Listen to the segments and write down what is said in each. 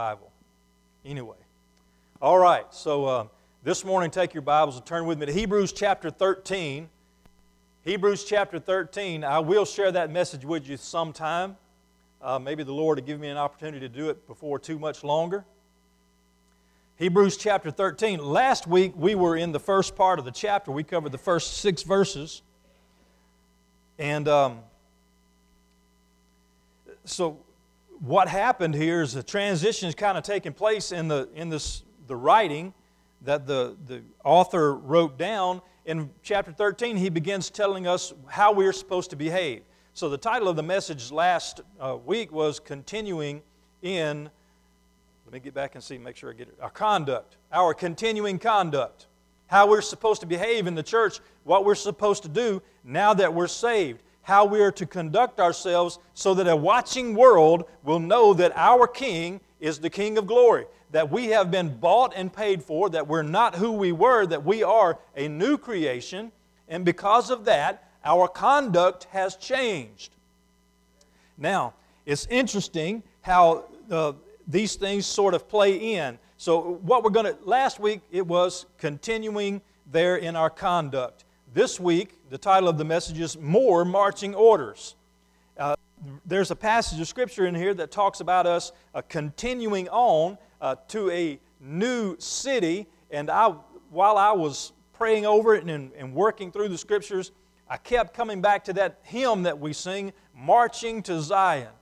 Bible. Anyway, all right, so uh, this morning take your Bibles and turn with me to Hebrews chapter 13. Hebrews chapter 13. I will share that message with you sometime. Uh, maybe the Lord will give me an opportunity to do it before too much longer. Hebrews chapter 13. Last week we were in the first part of the chapter. We covered the first six verses. And um, so what happened here is the transition is kind of taking place in the in this the writing that the, the author wrote down. In chapter 13, he begins telling us how we're supposed to behave. So, the title of the message last uh, week was Continuing in, let me get back and see, make sure I get it, our conduct, our continuing conduct. How we're supposed to behave in the church, what we're supposed to do now that we're saved how we are to conduct ourselves so that a watching world will know that our King is the King of glory, that we have been bought and paid for, that we're not who we were, that we are a new creation, and because of that, our conduct has changed. Now, it's interesting how uh, these things sort of play in. So, what we're going to, last week it was continuing there in our conduct. This week, the title of the message is More Marching Orders. Uh, there's a passage of Scripture in here that talks about us uh, continuing on uh, to a new city. And I, while I was praying over it and, and working through the Scriptures, I kept coming back to that hymn that we sing, Marching to Zion.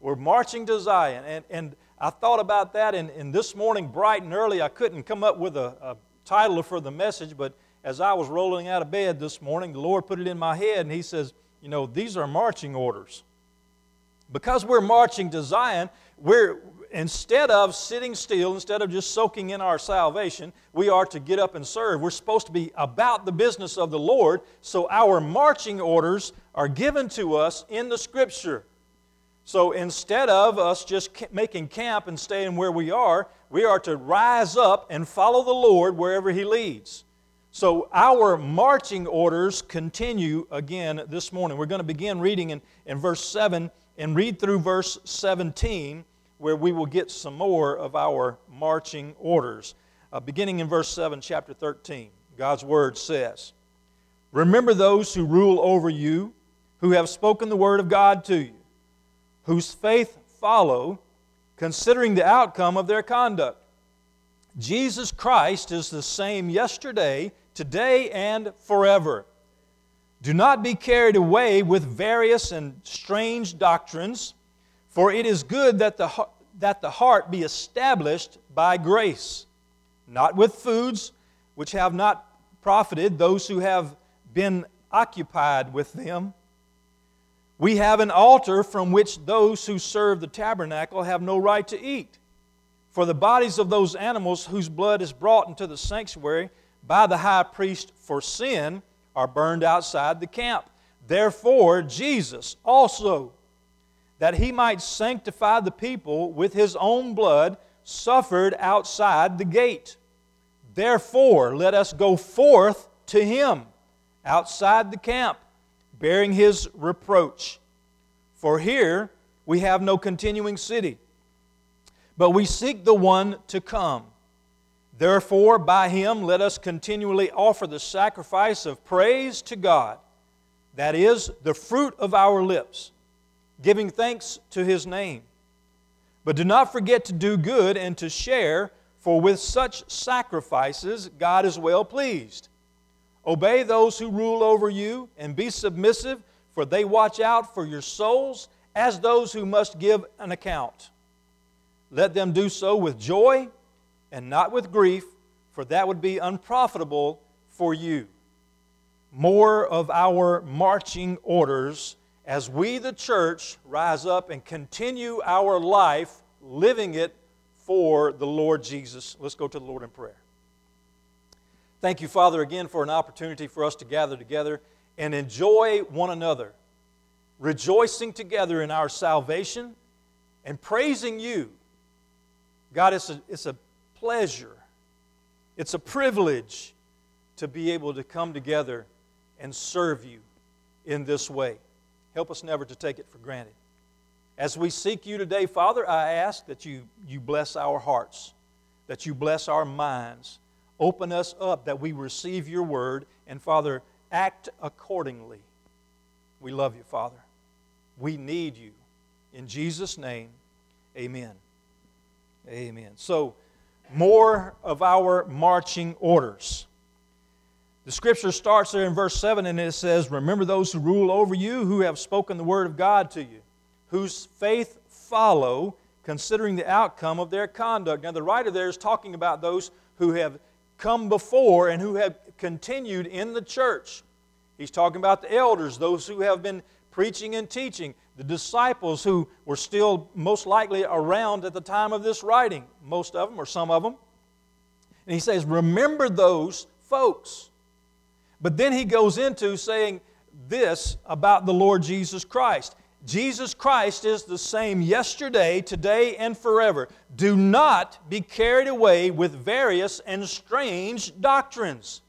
We're marching to Zion. And, and I thought about that, and, and this morning, bright and early, I couldn't come up with a, a title for the message, but as I was rolling out of bed this morning, the Lord put it in my head, and He says, You know, these are marching orders. Because we're marching to Zion, we're instead of sitting still, instead of just soaking in our salvation, we are to get up and serve. We're supposed to be about the business of the Lord, so our marching orders are given to us in the Scripture. So instead of us just making camp and staying where we are, we are to rise up and follow the Lord wherever He leads. So, our marching orders continue again this morning. We're going to begin reading in, in verse 7 and read through verse 17, where we will get some more of our marching orders. Uh, beginning in verse 7, chapter 13, God's Word says, Remember those who rule over you, who have spoken the Word of God to you, whose faith follow, considering the outcome of their conduct. Jesus Christ is the same yesterday, today and forever. Do not be carried away with various and strange doctrines, for it is good that the, that the heart be established by grace, not with foods which have not profited those who have been occupied with them. We have an altar from which those who serve the tabernacle have no right to eat. For the bodies of those animals whose blood is brought into the sanctuary by the high priest for sin are burned outside the camp. Therefore, Jesus also, that he might sanctify the people with his own blood, suffered outside the gate. Therefore, let us go forth to him outside the camp, bearing his reproach. For here we have no continuing city, but we seek the one to come. Therefore, by him let us continually offer the sacrifice of praise to God, that is, the fruit of our lips, giving thanks to his name. But do not forget to do good and to share, for with such sacrifices God is well pleased. Obey those who rule over you and be submissive, for they watch out for your souls as those who must give an account. Let them do so with joy and not with grief, for that would be unprofitable for you. More of our marching orders as we, the church, rise up and continue our life living it for the Lord Jesus. Let's go to the Lord in prayer. Thank you, Father, again for an opportunity for us to gather together and enjoy one another, rejoicing together in our salvation and praising you. God, it's a, it's a pleasure, it's a privilege to be able to come together and serve you in this way. Help us never to take it for granted. As we seek you today, Father, I ask that you, you bless our hearts, that you bless our minds. Open us up that we receive your word, and Father, act accordingly. We love you, Father. We need you. In Jesus' name, amen. Amen. So, more of our marching orders. The scripture starts there in verse 7 and it says, Remember those who rule over you, who have spoken the word of God to you, whose faith follow, considering the outcome of their conduct. Now, the writer there is talking about those who have come before and who have continued in the church. He's talking about the elders, those who have been preaching and teaching, the disciples who were still most likely around at the time of this writing, most of them or some of them. And he says, Remember those folks. But then he goes into saying this about the Lord Jesus Christ. Jesus Christ is the same yesterday, today, and forever. Do not be carried away with various and strange doctrines.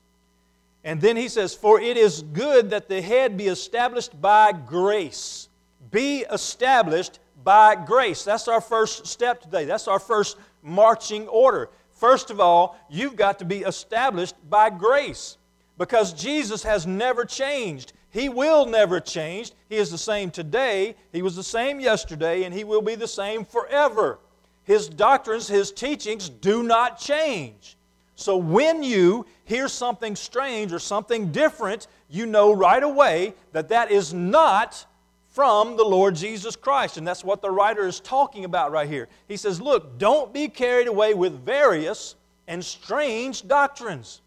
And then he says, For it is good that the head be established by grace. Be established by grace. That's our first step today. That's our first marching order. First of all, you've got to be established by grace because Jesus has never changed. He will never change. He is the same today, He was the same yesterday, and He will be the same forever. His doctrines, His teachings do not change. So when you hear something strange or something different, you know right away that that is not from the Lord Jesus Christ. And that's what the writer is talking about right here. He says, Look, don't be carried away with various and strange doctrines.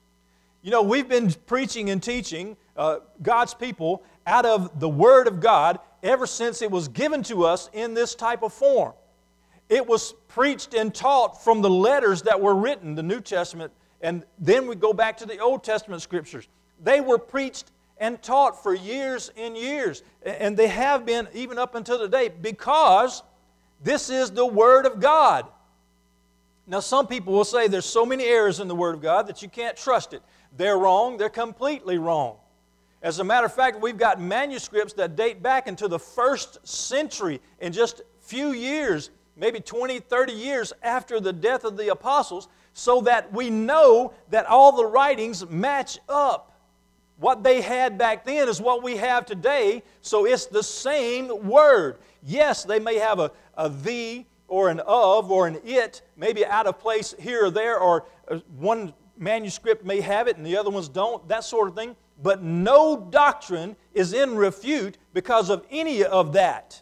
You know, we've been preaching and teaching uh, God's people out of the Word of God ever since it was given to us in this type of form. It was preached and taught from the letters that were written, the New Testament, and then we go back to the Old Testament scriptures. They were preached and taught for years and years, and they have been even up until today because this is the Word of God. Now, some people will say there's so many errors in the Word of God that you can't trust it. They're wrong, they're completely wrong. As a matter of fact, we've got manuscripts that date back into the first century in just few years, maybe 20, 30 years after the death of the apostles, so that we know that all the writings match up. What they had back then is what we have today, so it's the same word. Yes, they may have a, a the or an of or an it, maybe out of place here or there, or uh, one manuscript may have it and the other ones don't, that sort of thing. But no doctrine is in refute because of any of that.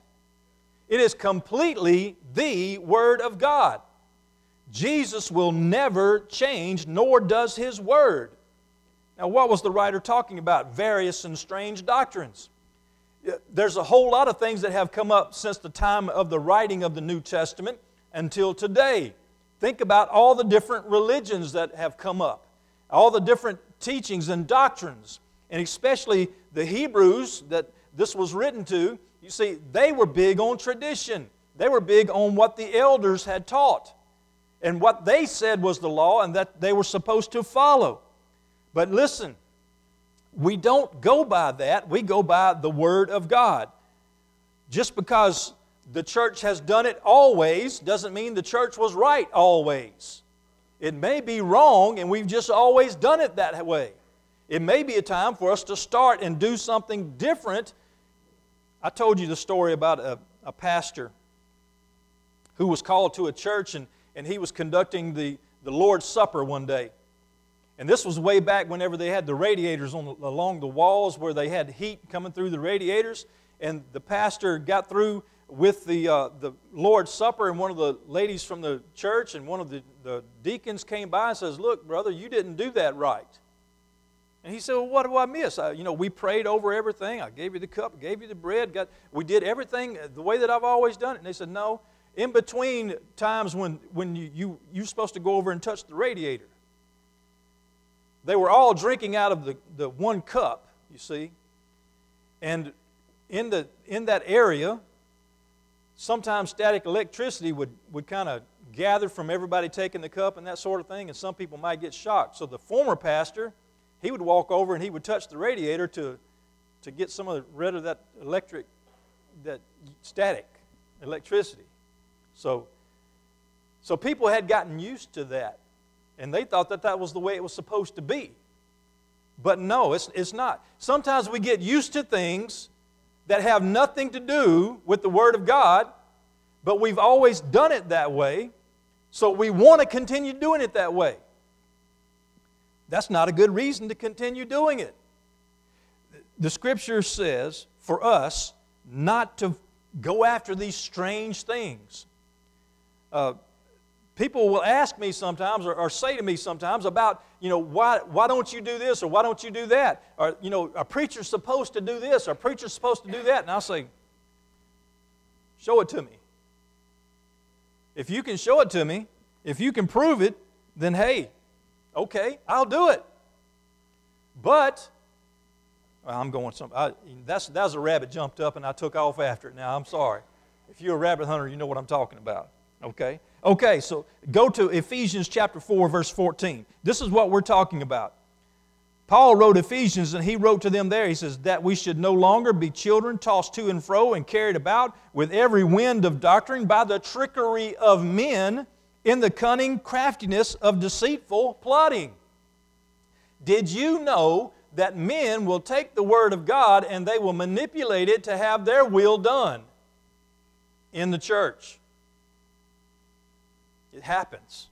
It is completely the Word of God. Jesus will never change, nor does His Word. Now, what was the writer talking about? Various and strange doctrines. There's a whole lot of things that have come up since the time of the writing of the New Testament until today. Think about all the different religions that have come up, all the different teachings and doctrines, and especially the Hebrews that this was written to. You see, they were big on tradition, they were big on what the elders had taught and what they said was the law and that they were supposed to follow. But listen, we don't go by that, we go by the Word of God. Just because the church has done it always doesn't mean the church was right always. It may be wrong and we've just always done it that way. It may be a time for us to start and do something different. I told you the story about a, a pastor who was called to a church and, and he was conducting the, the Lord's Supper one day. And this was way back whenever they had the radiators on the, along the walls where they had heat coming through the radiators. And the pastor got through with the, uh, the Lord's Supper, and one of the ladies from the church and one of the, the deacons came by and says, Look, brother, you didn't do that right. And he said, Well, what do I miss? I, you know, we prayed over everything. I gave you the cup, gave you the bread. Got, we did everything the way that I've always done it. And they said, No. In between times when, when you, you, you're supposed to go over and touch the radiator, they were all drinking out of the, the one cup, you see. And in, the, in that area, sometimes static electricity would, would kind of gather from everybody taking the cup and that sort of thing, and some people might get shocked. So the former pastor, he would walk over and he would touch the radiator to, to get some of the, rid of that electric, that static electricity. So, so people had gotten used to that, and they thought that that was the way it was supposed to be. But no, it's, it's not. Sometimes we get used to things that have nothing to do with the Word of God, but we've always done it that way, so we want to continue doing it that way. That's not a good reason to continue doing it. The Scripture says for us not to go after these strange things. Uh, people will ask me sometimes or, or, say to me sometimes about, you know, why, why don't you do this or why don't you do that? Or, you know, a preacher's supposed to do this or a preacher's supposed to do that. And I'll say, show it to me. If you can show it to me, if you can prove it, then hey, okay, I'll do it. But well, I'm going some. I, that's that's a rabbit jumped up and I took off after it. Now I'm sorry. If you're a rabbit hunter, you know what I'm talking about. Okay. Okay. So go to Ephesians chapter four, verse 14. This is what we're talking about. Paul wrote Ephesians, and he wrote to them there. He says that we should no longer be children tossed to and fro and carried about with every wind of doctrine by the trickery of men in the cunning craftiness of deceitful plotting. Did you know that men will take the Word of God and they will manipulate it to have their will done in the church? It happens.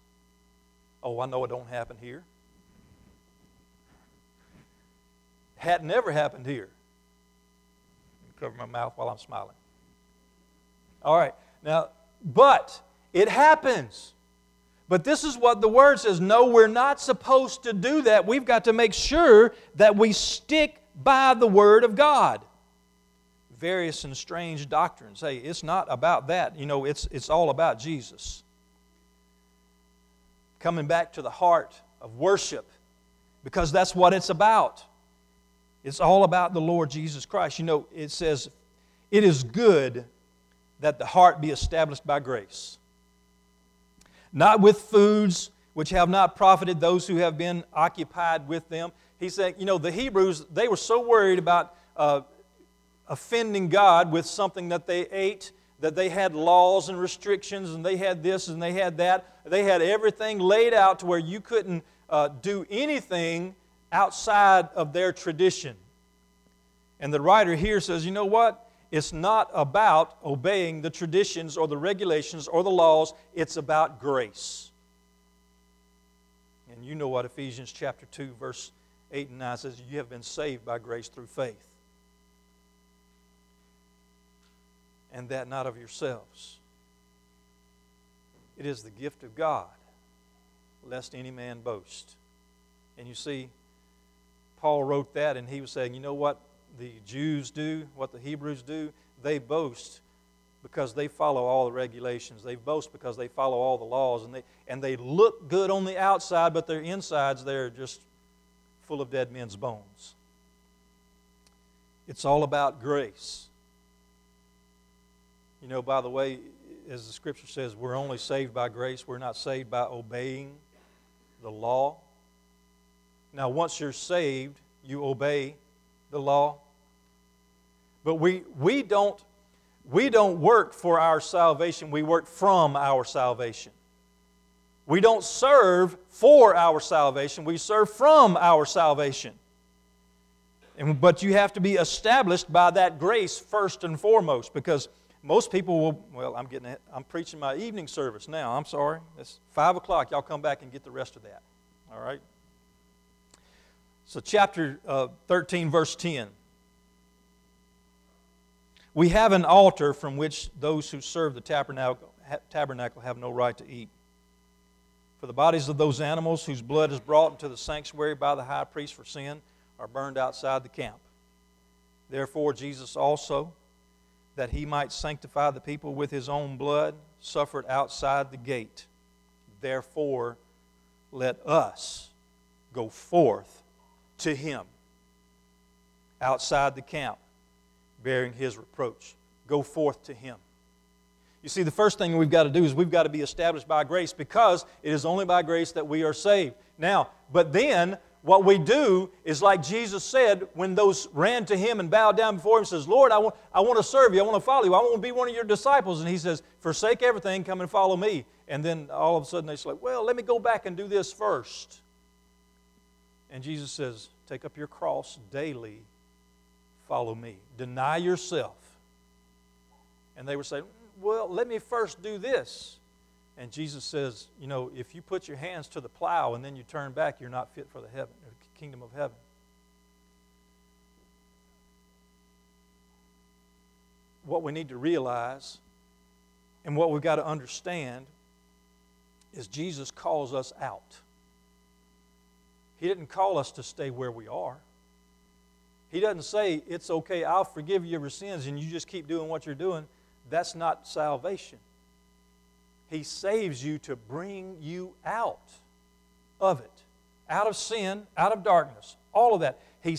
Oh, I know it don't happen here. Had never happened here. Cover my mouth while I'm smiling. All right. Now, but it happens. But this is what the word says no, we're not supposed to do that. We've got to make sure that we stick by the word of God. Various and strange doctrines. Hey, it's not about that. You know, it's, it's all about Jesus. Coming back to the heart of worship because that's what it's about. It's all about the Lord Jesus Christ. You know, it says, It is good that the heart be established by grace not with foods which have not profited those who have been occupied with them. He said, you know, the Hebrews, they were so worried about uh, offending God with something that they ate that they had laws and restrictions and they had this and they had that. They had everything laid out to where you couldn't uh, do anything outside of their tradition. And the writer here says, you know what? It's not about obeying the traditions or the regulations or the laws, it's about grace. And you know what Ephesians chapter 2, verse 8 and 9 says you have been saved by grace through faith. And that not of yourselves. It is the gift of God, lest any man boast. And you see, Paul wrote that, and he was saying, you know what? the Jews do, what the Hebrews do, they boast because they follow all the regulations. They boast because they follow all the laws. And they, and they look good on the outside, but their insides, they're just full of dead men's bones. It's all about grace. You know, by the way, as the scripture says, we're only saved by grace. We're not saved by obeying the law. Now, once you're saved, you obey the law. But we, we, don't, we don't work for our salvation, we work from our salvation. We don't serve for our salvation, we serve from our salvation. And, but you have to be established by that grace first and foremost because most people will, well, I'm getting, I'm preaching my evening service now. I'm sorry. It's 5 o'clock. Y'all come back and get the rest of that. All right? So, chapter uh, 13, verse 10. We have an altar from which those who serve the tabernacle, tabernacle have no right to eat. For the bodies of those animals whose blood is brought into the sanctuary by the high priest for sin are burned outside the camp. Therefore, Jesus also, that he might sanctify the people with his own blood, suffered outside the gate. Therefore, let us go forth to him outside the camp, bearing his reproach. Go forth to him. You see, the first thing we've got to do is we've got to be established by grace because it is only by grace that we are saved. Now, but then what we do is like Jesus said when those ran to him and bowed down before him, and says, Lord, I want, I want to serve you. I want to follow you. I want to be one of your disciples. And he says, Forsake everything, come and follow me. And then all of a sudden they say, Well, let me go back and do this first. And Jesus says, Take up your cross daily, follow me. Deny yourself. And they were saying, Well, let me first do this. And Jesus says, you know, if you put your hands to the plow and then you turn back, you're not fit for the heaven, uh, the kingdom of heaven. What we need to realize and what we've got to understand is Jesus calls us out. He didn't call us to stay where we are. He doesn't say, it's okay, I'll forgive you your sins and you just keep doing what you're doing. That's not salvation. He saves you to bring you out of it, out of sin, out of darkness, all of that. He,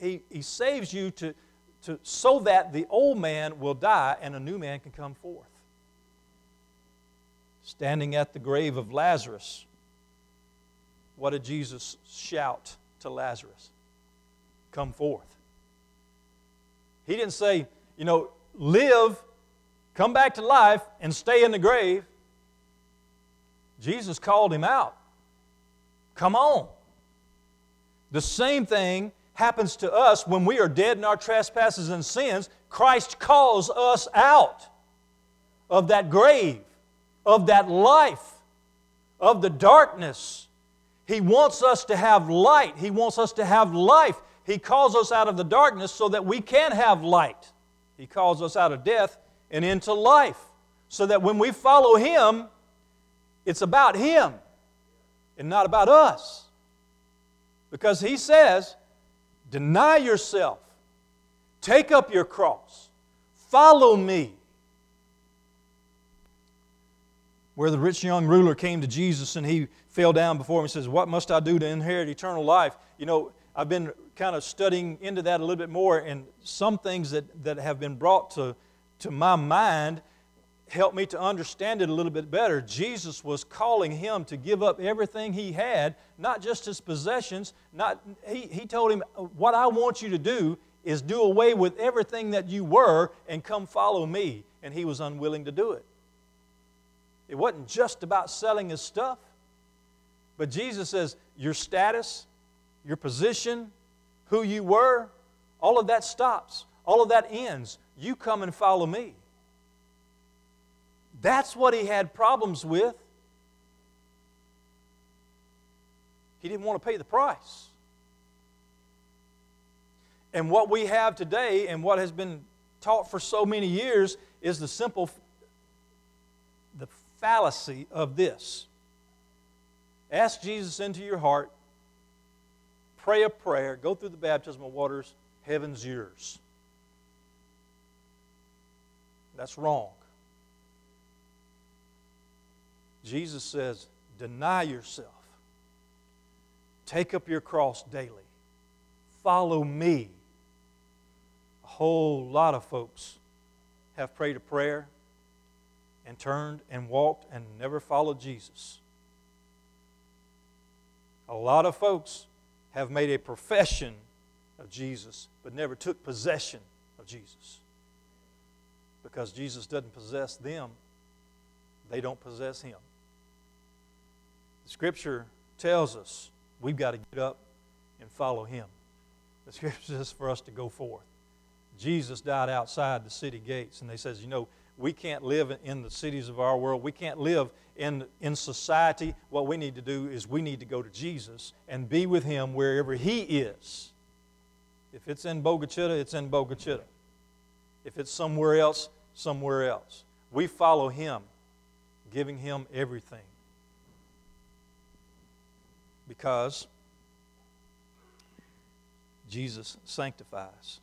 he, he saves you to, to, so that the old man will die and a new man can come forth. Standing at the grave of Lazarus, what did Jesus shout to Lazarus? Come forth. He didn't say, you know, live come back to life and stay in the grave. Jesus called him out. Come on. The same thing happens to us when we are dead in our trespasses and sins. Christ calls us out of that grave, of that life, of the darkness. He wants us to have light. He wants us to have life. He calls us out of the darkness so that we can have light. He calls us out of death and into life. So that when we follow Him, it's about Him and not about us. Because He says, deny yourself, take up your cross, follow me. Where the rich young ruler came to Jesus and he fell down before him and says, What must I do to inherit eternal life? You know, I've been kind of studying into that a little bit more, and some things that, that have been brought to to my mind help me to understand it a little bit better. Jesus was calling him to give up everything he had, not just his possessions. Not, he, he told him, What I want you to do is do away with everything that you were and come follow me. And he was unwilling to do it. It wasn't just about selling his stuff, but Jesus says, Your status, your position, who you were, all of that stops. All of that ends. You come and follow me. That's what he had problems with. He didn't want to pay the price. And what we have today and what has been taught for so many years is the simple the fallacy of this. Ask Jesus into your heart, pray a prayer, go through the baptismal waters, heaven's yours. That's wrong. Jesus says, deny yourself, take up your cross daily, follow me. A whole lot of folks have prayed a prayer and turned and walked and never followed Jesus. A lot of folks have made a profession of Jesus but never took possession of Jesus because Jesus doesn't possess them, they don't possess him. The scripture tells us we've got to get up and follow him. The scripture says for us to go forth. Jesus died outside the city gates, and they says, you know, we can't live in the cities of our world. We can't live in, in society. What we need to do is we need to go to Jesus and be with him wherever he is. If it's in Bogue Chitto, it's in Bogue Chitto. If it's somewhere else, somewhere else. We follow Him, giving Him everything. Because Jesus sanctifies.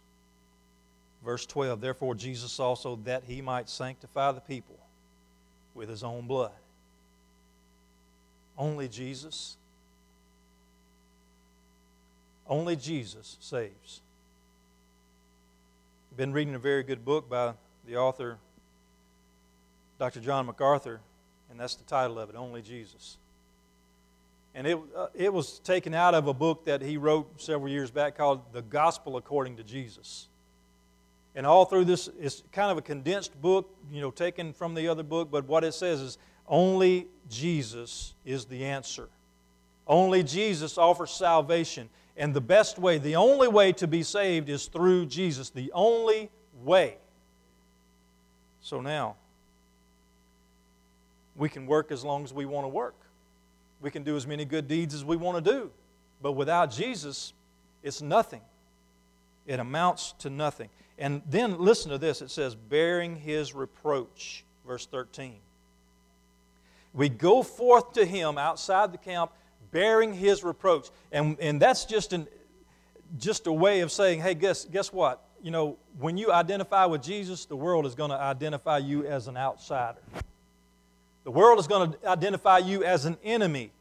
Verse 12 Therefore, Jesus also, that He might sanctify the people with His own blood. Only Jesus. Only Jesus saves. I've been reading a very good book by the author, Dr. John MacArthur, and that's the title of it Only Jesus. And it, uh, it was taken out of a book that he wrote several years back called The Gospel According to Jesus. And all through this, it's kind of a condensed book, you know, taken from the other book, but what it says is only Jesus is the answer. Only Jesus offers salvation. And the best way, the only way to be saved is through Jesus. The only way. So now, we can work as long as we want to work. We can do as many good deeds as we want to do. But without Jesus, it's nothing. It amounts to nothing. And then listen to this it says, bearing his reproach, verse 13. We go forth to him outside the camp bearing his reproach. And, and that's just, an, just a way of saying, hey, guess, guess what? You know, when you identify with Jesus, the world is going to identify you as an outsider. The world is going to identify you as an enemy.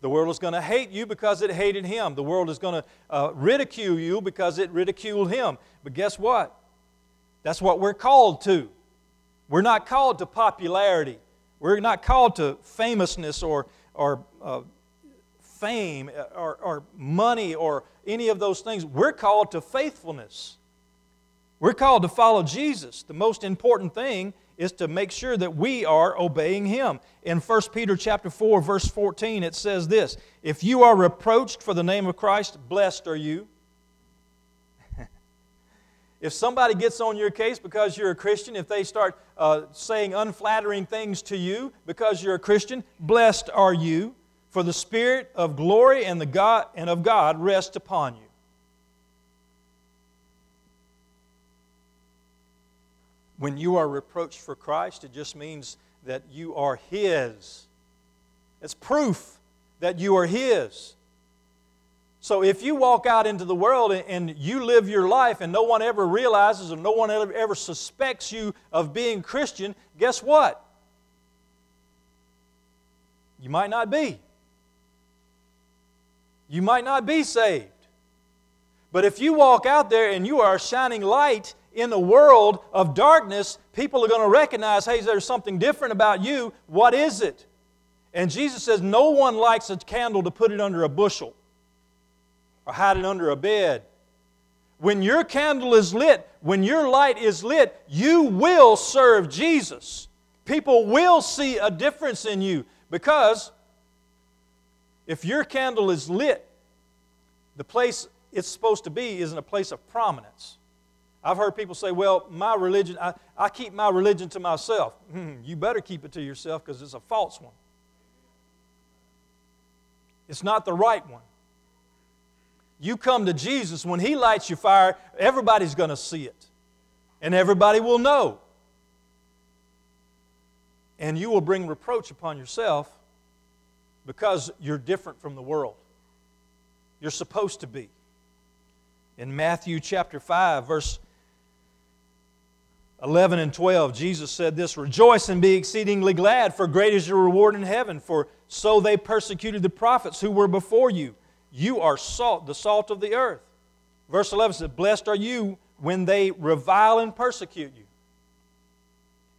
The world is going to hate you because it hated him. The world is going to uh, ridicule you because it ridiculed him. But guess what? That's what we're called to. We're not called to popularity. We're not called to famousness or, or uh, fame or, or money or any of those things. We're called to faithfulness. We're called to follow Jesus. The most important thing is to make sure that we are obeying him. In 1 Peter chapter 4 verse 14 it says this, if you are reproached for the name of Christ, blessed are you. if somebody gets on your case because you're a Christian, if they start uh, saying unflattering things to you because you're a Christian, blessed are you, for the spirit of glory and the God and of God rests upon you. When you are reproached for Christ, it just means that you are His. It's proof that you are His. So if you walk out into the world and you live your life and no one ever realizes or no one ever, suspects you of being Christian, guess what? You might not be. You might not be saved. But if you walk out there and you are a shining light in the world of darkness, people are going to recognize, hey, there's something different about you. What is it? And Jesus says, no one likes a candle to put it under a bushel or hide it under a bed. When your candle is lit, when your light is lit, you will serve Jesus. People will see a difference in you because if your candle is lit, the place it's supposed to be isn't a place of prominence. I've heard people say, well, my religion, I, I keep my religion to myself. Hmm, you better keep it to yourself because it's a false one. It's not the right one. You come to Jesus, when He lights your fire, everybody's going to see it. And everybody will know. And you will bring reproach upon yourself because you're different from the world. You're supposed to be. In Matthew chapter 5, verse 11 and 12, Jesus said this Rejoice and be exceedingly glad, for great is your reward in heaven, for so they persecuted the prophets who were before you. You are salt, the salt of the earth. Verse 11 says, Blessed are you when they revile and persecute you,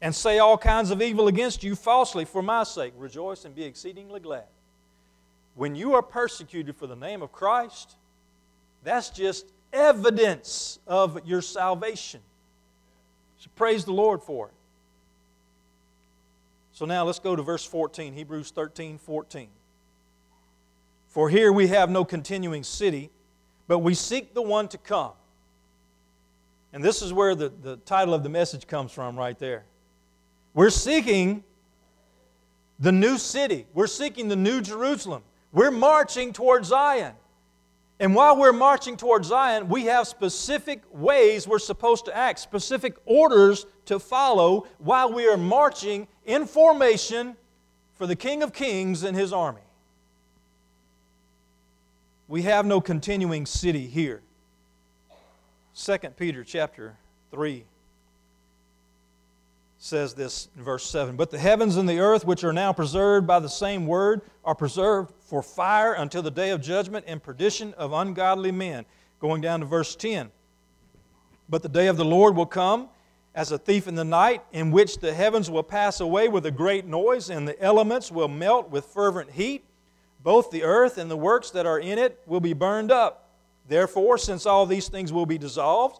and say all kinds of evil against you falsely for my sake. Rejoice and be exceedingly glad. When you are persecuted for the name of Christ, that's just evidence of your salvation. So praise the Lord for it. So now let's go to verse 14, Hebrews 13 14. For here we have no continuing city, but we seek the one to come. And this is where the, the title of the message comes from, right there. We're seeking the new city, we're seeking the new Jerusalem. We're marching towards Zion. And while we're marching towards Zion, we have specific ways we're supposed to act, specific orders to follow while we are marching in formation for the King of Kings and his army. We have no continuing city here. 2 Peter chapter 3 says this in verse 7 But the heavens and the earth, which are now preserved by the same word, are preserved for fire until the day of judgment and perdition of ungodly men. Going down to verse 10. But the day of the Lord will come as a thief in the night, in which the heavens will pass away with a great noise, and the elements will melt with fervent heat. both the earth and the works that are in it will be burned up. Therefore, since all these things will be dissolved,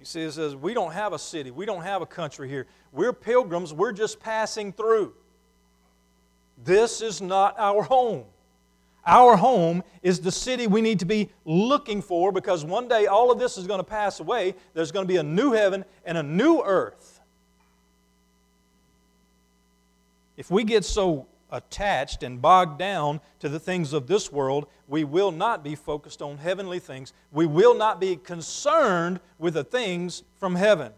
It says, We don't have a city, we don't have a country here. We're pilgrims, we're just passing through. This is not our home. Our home is the city we need to be looking for because one day all of this is going to pass away. There's going to be a new heaven and a new earth. If we get so attached and bogged down to the things of this world, we will not be focused on heavenly things. We will not be concerned with the things from heaven.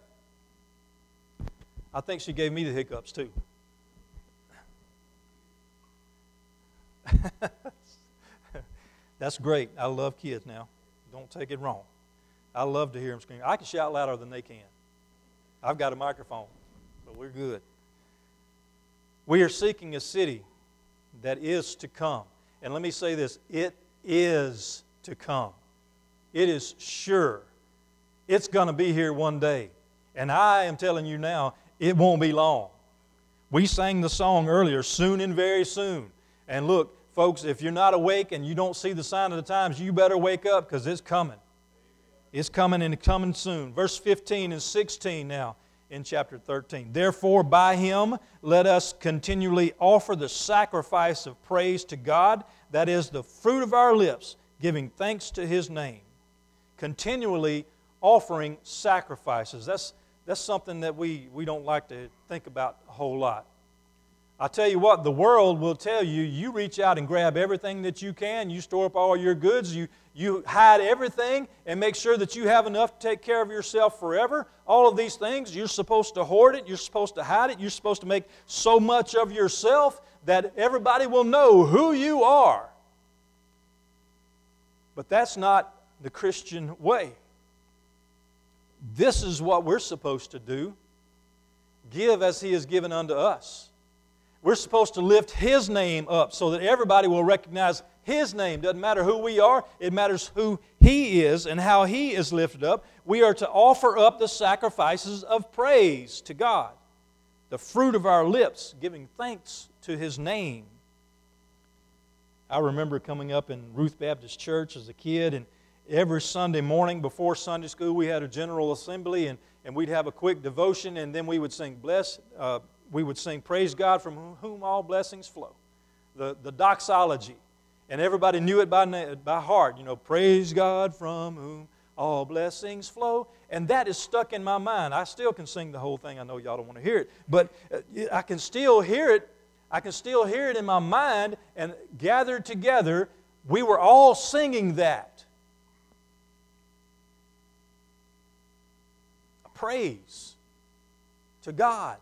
I think she gave me the hiccups too. That's great. I love kids now. Don't take it wrong. I love to hear them scream. I can shout louder than they can. I've got a microphone, but we're good. We are seeking a city that is to come. And let me say this it is to come, it is sure. It's going to be here one day. And I am telling you now, it won't be long. We sang the song earlier, soon and very soon. And look, folks, if you're not awake and you don't see the sign of the times, you better wake up because it's coming. It's coming and coming soon. Verse 15 and 16 now in chapter 13. Therefore, by him let us continually offer the sacrifice of praise to God, that is the fruit of our lips, giving thanks to his name. Continually offering sacrifices. That's, that's something that we, we don't like to think about a whole lot. I tell you what, the world will tell you you reach out and grab everything that you can, you store up all your goods, you, you hide everything and make sure that you have enough to take care of yourself forever. All of these things, you're supposed to hoard it, you're supposed to hide it, you're supposed to make so much of yourself that everybody will know who you are. But that's not the Christian way. This is what we're supposed to do give as He has given unto us. We're supposed to lift His name up so that everybody will recognize His name. Doesn't matter who we are, it matters who He is and how He is lifted up. We are to offer up the sacrifices of praise to God, the fruit of our lips, giving thanks to His name. I remember coming up in Ruth Baptist Church as a kid, and every Sunday morning before Sunday school, we had a general assembly, and, and we'd have a quick devotion, and then we would sing, Bless. Uh, we would sing, Praise God from whom all blessings flow. The, the doxology. And everybody knew it by, by heart. You know, praise God from whom all blessings flow. And that is stuck in my mind. I still can sing the whole thing. I know y'all don't want to hear it. But uh, I can still hear it. I can still hear it in my mind. And gathered together, we were all singing that. Praise to God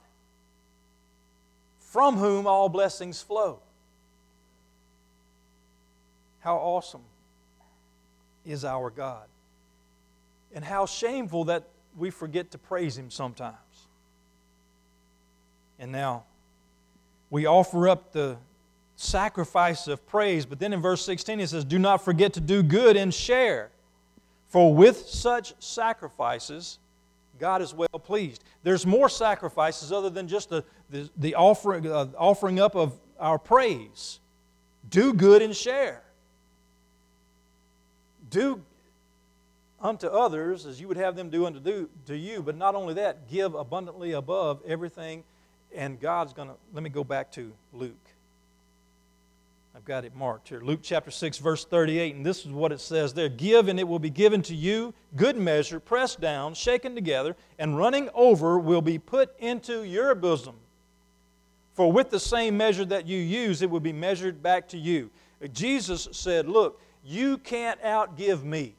from whom all blessings flow. How awesome is our God. And how shameful that we forget to praise Him sometimes. And now, we offer up the sacrifice of praise, but then in verse 16 it says, Do not forget to do good and share, for with such sacrifices, God is well pleased. There's more sacrifices other than just the, the, the offering, uh, offering up of our praise. Do good and share. Do unto others as you would have them do unto do, to you, but not only that, give abundantly above everything. And God's going to, let me go back to Luke. I've got it marked here. Luke chapter 6, verse 38, and this is what it says there Give, and it will be given to you, good measure, pressed down, shaken together, and running over will be put into your bosom. For with the same measure that you use, it will be measured back to you. Jesus said, Look, you can't outgive me.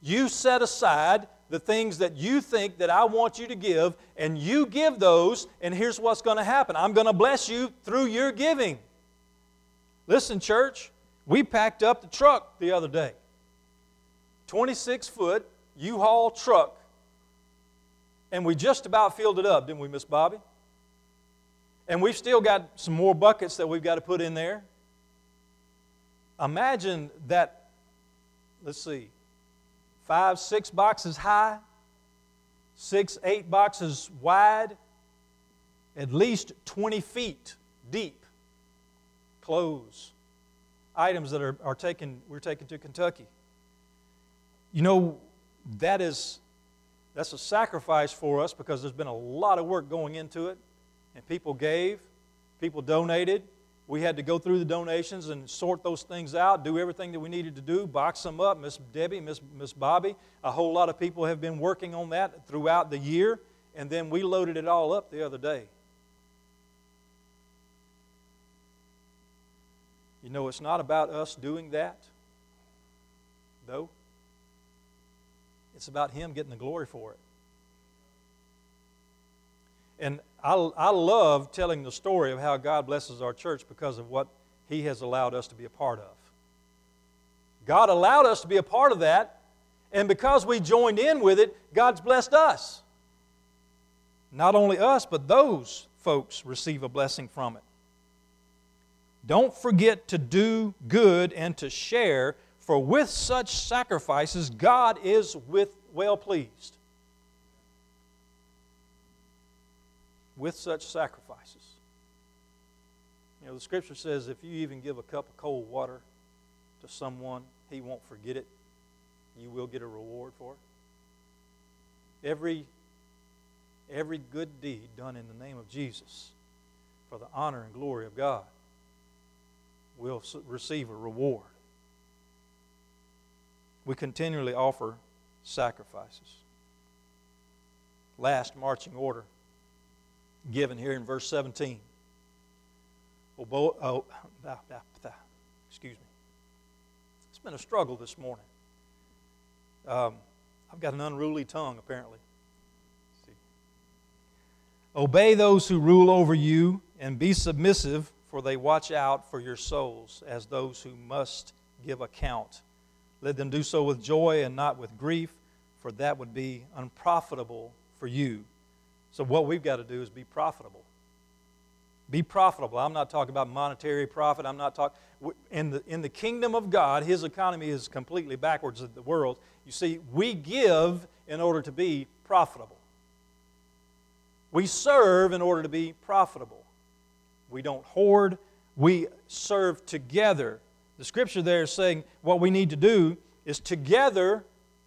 You set aside the things that you think that I want you to give, and you give those, and here's what's going to happen I'm going to bless you through your giving. Listen, church, we packed up the truck the other day. 26 foot U Haul truck, and we just about filled it up, didn't we, Miss Bobby? And we've still got some more buckets that we've got to put in there. Imagine that, let's see, five, six boxes high, six, eight boxes wide, at least 20 feet deep. Clothes, items that are, are taken, we're taking to Kentucky. You know, that is that's a sacrifice for us because there's been a lot of work going into it and people gave people donated we had to go through the donations and sort those things out do everything that we needed to do box them up miss debbie miss, miss bobby a whole lot of people have been working on that throughout the year and then we loaded it all up the other day you know it's not about us doing that though. it's about Him getting the glory for it. And I, I love telling the story of how God blesses our church because of what He has allowed us to be a part of. God allowed us to be a part of that, and because we joined in with it, God's blessed us. Not only us, but those folks receive a blessing from it. Don't forget to do good and to share for with such sacrifices, God is with well pleased. With such sacrifices. You know, the scripture says if you even give a cup of cold water to someone, he won't forget it. You will get a reward for it. Every, every good deed done in the name of Jesus for the honor and glory of God will receive a reward we continually offer sacrifices. Last marching order given here in verse 17. Oh, excuse me. It's been a struggle this morning. Um, I've got an unruly tongue, apparently. Obey those who rule over you and be submissive, for they watch out for your souls as those who must give account let them do so with joy and not with grief, for that would be unprofitable for you. So, what we've got to do is be profitable. Be profitable. I'm not talking about monetary profit. I'm not talking. In the, in the kingdom of God, his economy is completely backwards of the world. You see, we give in order to be profitable. We serve in order to be profitable. We don't hoard, we serve together the scripture there is saying what we need to do is together,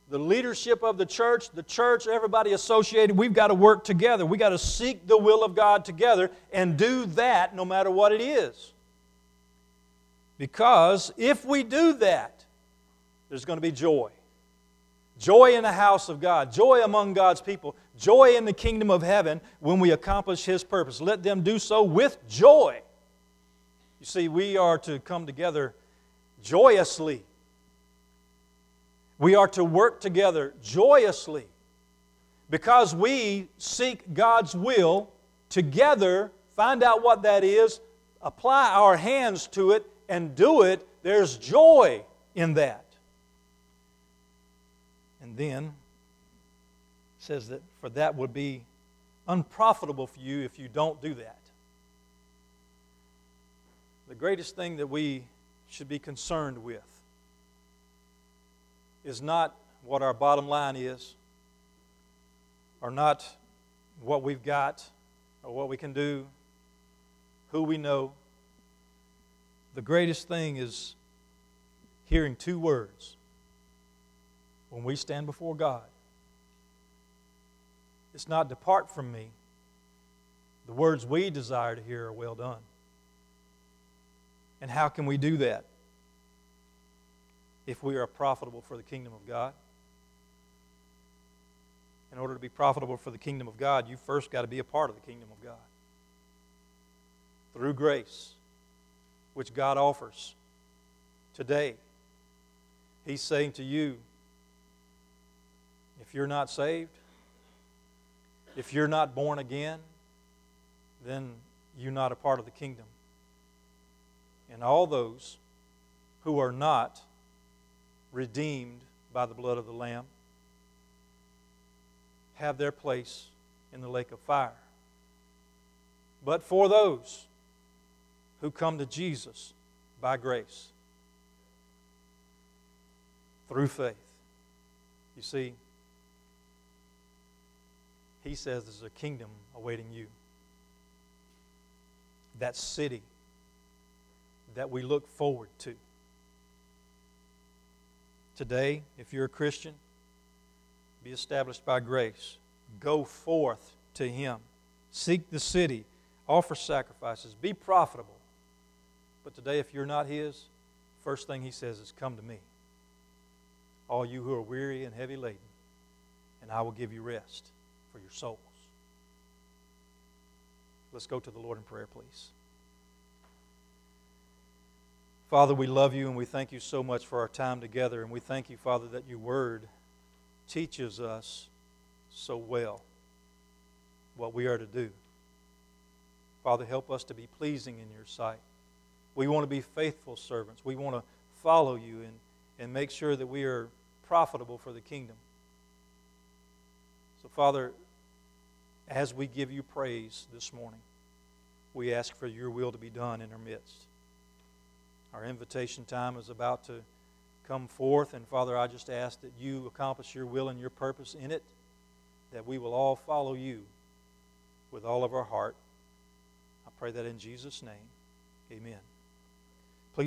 the leadership of the church, the church, everybody associated, we've got to work together. We've got to seek the will of God together and do that no matter what it is. Because if we do that, there's going to be joy. Joy in the house of God, joy among God's people, joy in the kingdom of heaven when we accomplish His purpose. Let them do so with joy. You see, we are to come together joyously. We are to work together joyously because we seek God's will together, find out what that is, apply our hands to it, and do it. There's joy in that. And then says that for that would be unprofitable for you if you don't do that. The greatest thing that we should be concerned with is not what our bottom line is, or not what we've got, or what we can do, who we know. The greatest thing is hearing two words when we stand before God. It's not depart from me. The words we desire to hear are well done. And how can we do that? If we are profitable for the kingdom of God. In order to be profitable for the kingdom of God, you first got to be a part of the kingdom of God. Through grace, which God offers today, He's saying to you, if you're not saved, if you're not born again, then you're not a part of the kingdom and all those who are not redeemed by the blood of the Lamb have their place in the lake of fire. But for those who come to Jesus by grace, through faith, you see, he says there's a kingdom awaiting you. That city that we look forward to. Today, if you're a Christian, be established by grace. Go forth to Him. Seek the city. Offer sacrifices. Be profitable. But today, if you're not His, first thing He says is, Come to me. All you who are weary and heavy laden, and I will give you rest for your souls. Let's go to the Lord in prayer, please. Father, we love you and we thank you so much for our time together. And we thank you, Father, that your word teaches us so well what we are to do. Father, help us to be pleasing in your sight. We want to be faithful servants. We want to follow you and, and make sure that we are profitable for the kingdom. So, Father, as we give you praise this morning, we ask for your will to be done in our midst. Our invitation time is about to come forth, and Father, I just ask that you accomplish your will and your purpose in it, that we will all follow you with all of our heart. I pray that in Jesus' name. Amen.